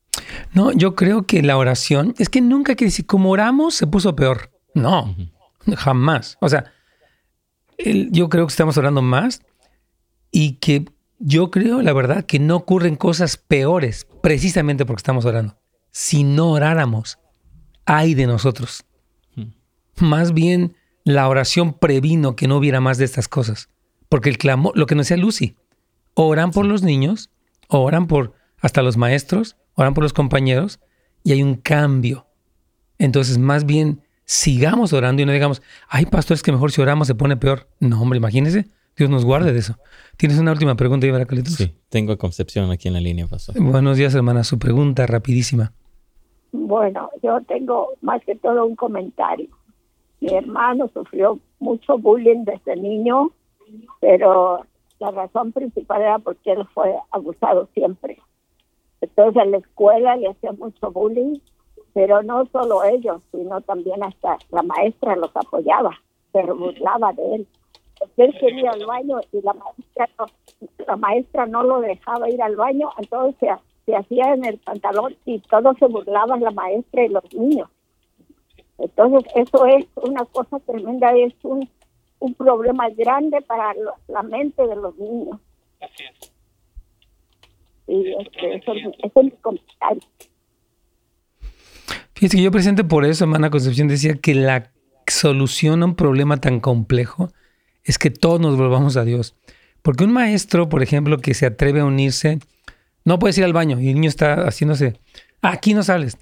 No, yo creo que la oración es que nunca que decir, como oramos, se puso peor. No. Jamás. O sea, yo creo que estamos orando más y que yo creo, la verdad, que no ocurren cosas peores precisamente porque estamos orando. Si no oráramos, ay de nosotros. Hmm. Más bien, la oración previno que no hubiera más de estas cosas. Porque el clamor, lo que nos decía Lucy, oran por los niños, oran por hasta los maestros, oran por los compañeros, y hay un cambio. Entonces, más bien, sigamos orando y no digamos, ay, pastor, es que mejor si oramos se pone peor. No, hombre, imagínese. Dios nos guarde de eso. ¿Tienes una última pregunta, Ivara Calitos? Sí, tengo a Concepción aquí en la línea, pastor. Buenos días, hermana. Su pregunta rapidísima. Bueno, yo tengo más que todo un comentario. Mi hermano sufrió mucho bullying desde niño, pero la razón principal era porque él fue abusado siempre. Entonces en la escuela le hacía mucho bullying, pero no solo ellos, sino también hasta la maestra los apoyaba, pero burlaba de él él quería al baño y la maestra no, la maestra no lo dejaba ir al baño, entonces se, hacía en el pantalón y todos se burlaban la maestra y los niños. Entonces eso es una cosa tremenda, es un, un problema grande para la mente de los niños. Y este, eso, es mi comentario. Fíjese que yo presente por eso, hermana Concepción decía que la solución a un problema tan complejo es que todos nos volvamos a Dios. Porque un maestro, por ejemplo, que se atreve a unirse, no puede ir al baño y el niño está haciéndose, ah, aquí no sales.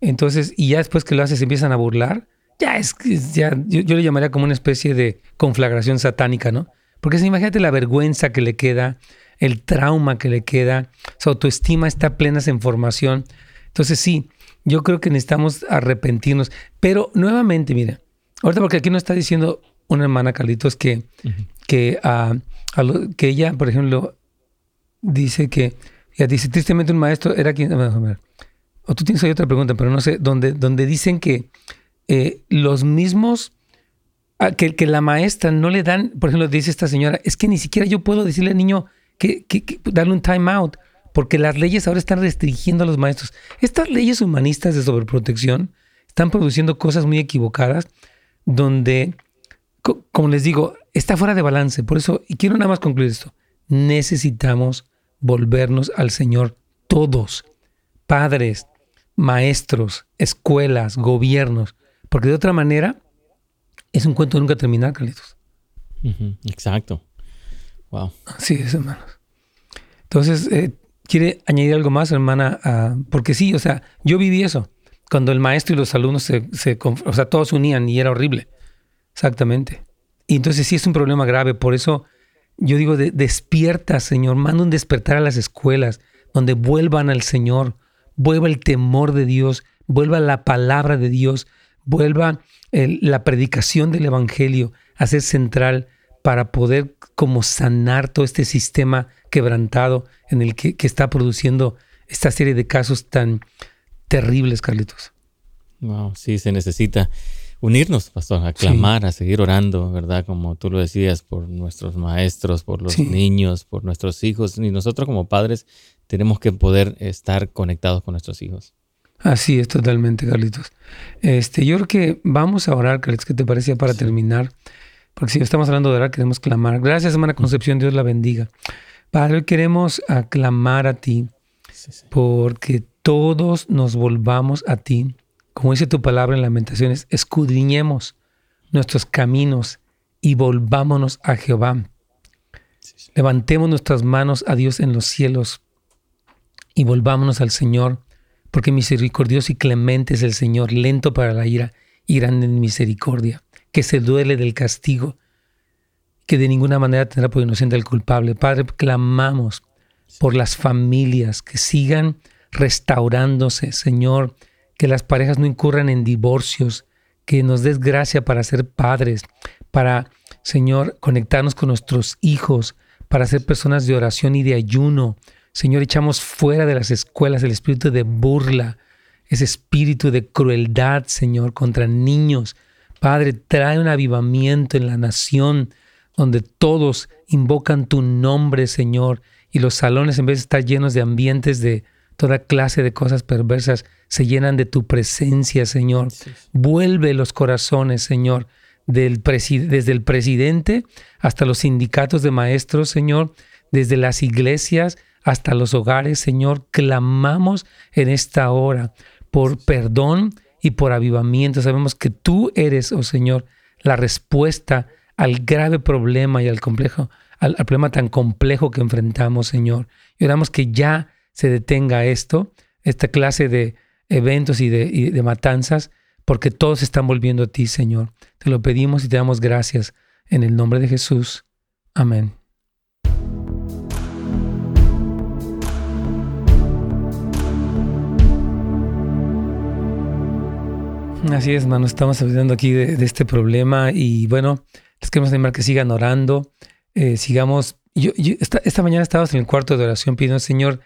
Entonces, y ya después que lo haces empiezan a burlar, ya es, ya, yo, yo, le llamaría como una especie de conflagración satánica, ¿no? Porque si imagínate la vergüenza que le queda, el trauma que le queda, su autoestima está plena en formación. Entonces sí, yo creo que necesitamos arrepentirnos. Pero nuevamente, mira, ahorita porque aquí no está diciendo una hermana, Carlitos, que, que, uh, que ella, por ejemplo, dice que, ella dice, tristemente un maestro era quien, a ver, o tú tienes ahí otra pregunta, pero no sé, donde, donde dicen que eh, los mismos, ah, que, que la maestra no le dan, por ejemplo, dice esta señora, es que ni siquiera yo puedo decirle al niño que, que, darle un time out, porque las leyes ahora están restringiendo a los maestros. Estas leyes humanistas de sobreprotección están produciendo cosas muy equivocadas, donde como les digo, está fuera de balance. Por eso, y quiero nada más concluir esto, necesitamos volvernos al Señor todos, padres, maestros, escuelas, gobiernos, porque de otra manera es un cuento de nunca terminar, Carlitos. Exacto. Wow. Así es, hermanos. Entonces, eh, ¿quiere añadir algo más, hermana? Ah, porque sí, o sea, yo viví eso. Cuando el maestro y los alumnos se, se, o sea, todos se unían y era horrible. Exactamente. Y entonces sí es un problema grave. Por eso yo digo, despierta, Señor. Manda un despertar a las escuelas donde vuelvan al Señor. Vuelva el temor de Dios. Vuelva la palabra de Dios. Vuelva la predicación del Evangelio a ser central para poder como sanar todo este sistema quebrantado en el que, que está produciendo esta serie de casos tan terribles, Carlitos. Wow, sí, se necesita unirnos, pastor, a clamar, a seguir orando, ¿verdad? Como tú lo decías, por nuestros maestros, por los niños, por nuestros hijos. Y nosotros como padres tenemos que poder estar conectados con nuestros hijos. Así es, totalmente, Carlitos. Este, yo creo que vamos a orar, Carlitos, ¿qué te parecía para terminar? Porque si estamos hablando de orar, queremos clamar. Gracias, hermana Concepción, Dios la bendiga. Padre, hoy queremos aclamar a ti porque todos nos volvamos a ti como dice tu palabra en Lamentaciones, escudriñemos nuestros caminos y volvámonos a Jehová. Levantemos nuestras manos a Dios en los cielos y volvámonos al Señor, porque misericordioso y clemente es el Señor, lento para la ira y grande en misericordia, que se duele del castigo, que de ninguna manera tendrá por inocente al culpable. Padre, clamamos por las familias que sigan restaurándose, Señor, que las parejas no incurran en divorcios, que nos des gracia para ser padres, para, Señor, conectarnos con nuestros hijos, para ser personas de oración y de ayuno. Señor, echamos fuera de las escuelas el espíritu de burla, ese espíritu de crueldad, Señor, contra niños. Padre, trae un avivamiento en la nación donde todos invocan tu nombre, Señor, y los salones en vez de estar llenos de ambientes de toda clase de cosas perversas, se llenan de tu presencia, Señor. Vuelve los corazones, Señor, del desde el presidente hasta los sindicatos de maestros, Señor, desde las iglesias hasta los hogares, Señor, clamamos en esta hora por perdón y por avivamiento. Sabemos que tú eres, oh Señor, la respuesta al grave problema y al complejo, al, problema tan complejo que enfrentamos, Señor. Y oramos que ya se detenga esto, esta clase de eventos y de, y de matanzas, porque todos están volviendo a ti, Señor. Te lo pedimos y te damos gracias en el nombre de Jesús. Amén. Así es, hermano, estamos hablando aquí de, este problema y bueno, les queremos animar que sigan orando, eh, sigamos. Yo, esta, mañana estábamos en el cuarto de oración pidiendo, Señor,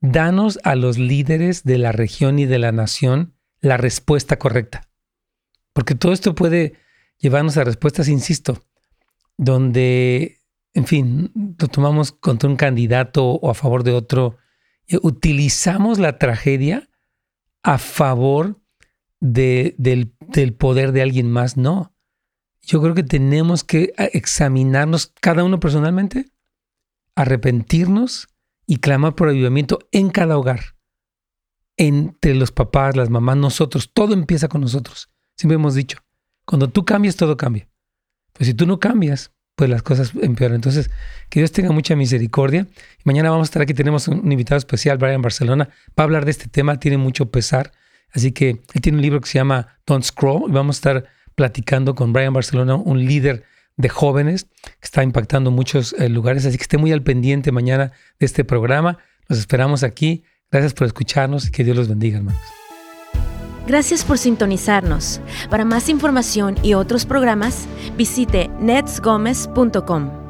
danos a los líderes de la región y de la nación la respuesta correcta. Porque todo esto puede llevarnos a respuestas, insisto, donde, en fin, lo tomamos contra un candidato o a favor de otro. Utilizamos la tragedia a favor de, del, poder de alguien más. No. Yo creo que tenemos que examinarnos cada uno personalmente, arrepentirnos y clamar por avivamiento en cada hogar, entre los papás, las mamás, nosotros. Todo empieza con nosotros. Siempre hemos dicho, cuando tú cambias, todo cambia. Pues si tú no cambias, pues las cosas empeoran. Entonces, que Dios tenga mucha misericordia. Mañana vamos a estar aquí, tenemos un, invitado especial, Brian Barcelona, va a hablar de este tema, tiene mucho pesar. Así que él tiene un libro que se llama Don't Scroll y vamos a estar platicando con Brian Barcelona, un líder de jóvenes que está impactando muchos eh, lugares. Así que esté muy al pendiente mañana de este programa. Los esperamos aquí. Gracias por escucharnos y que Dios los bendiga, hermanos. Gracias por sintonizarnos. Para más información y otros programas, visite netsgomez.com.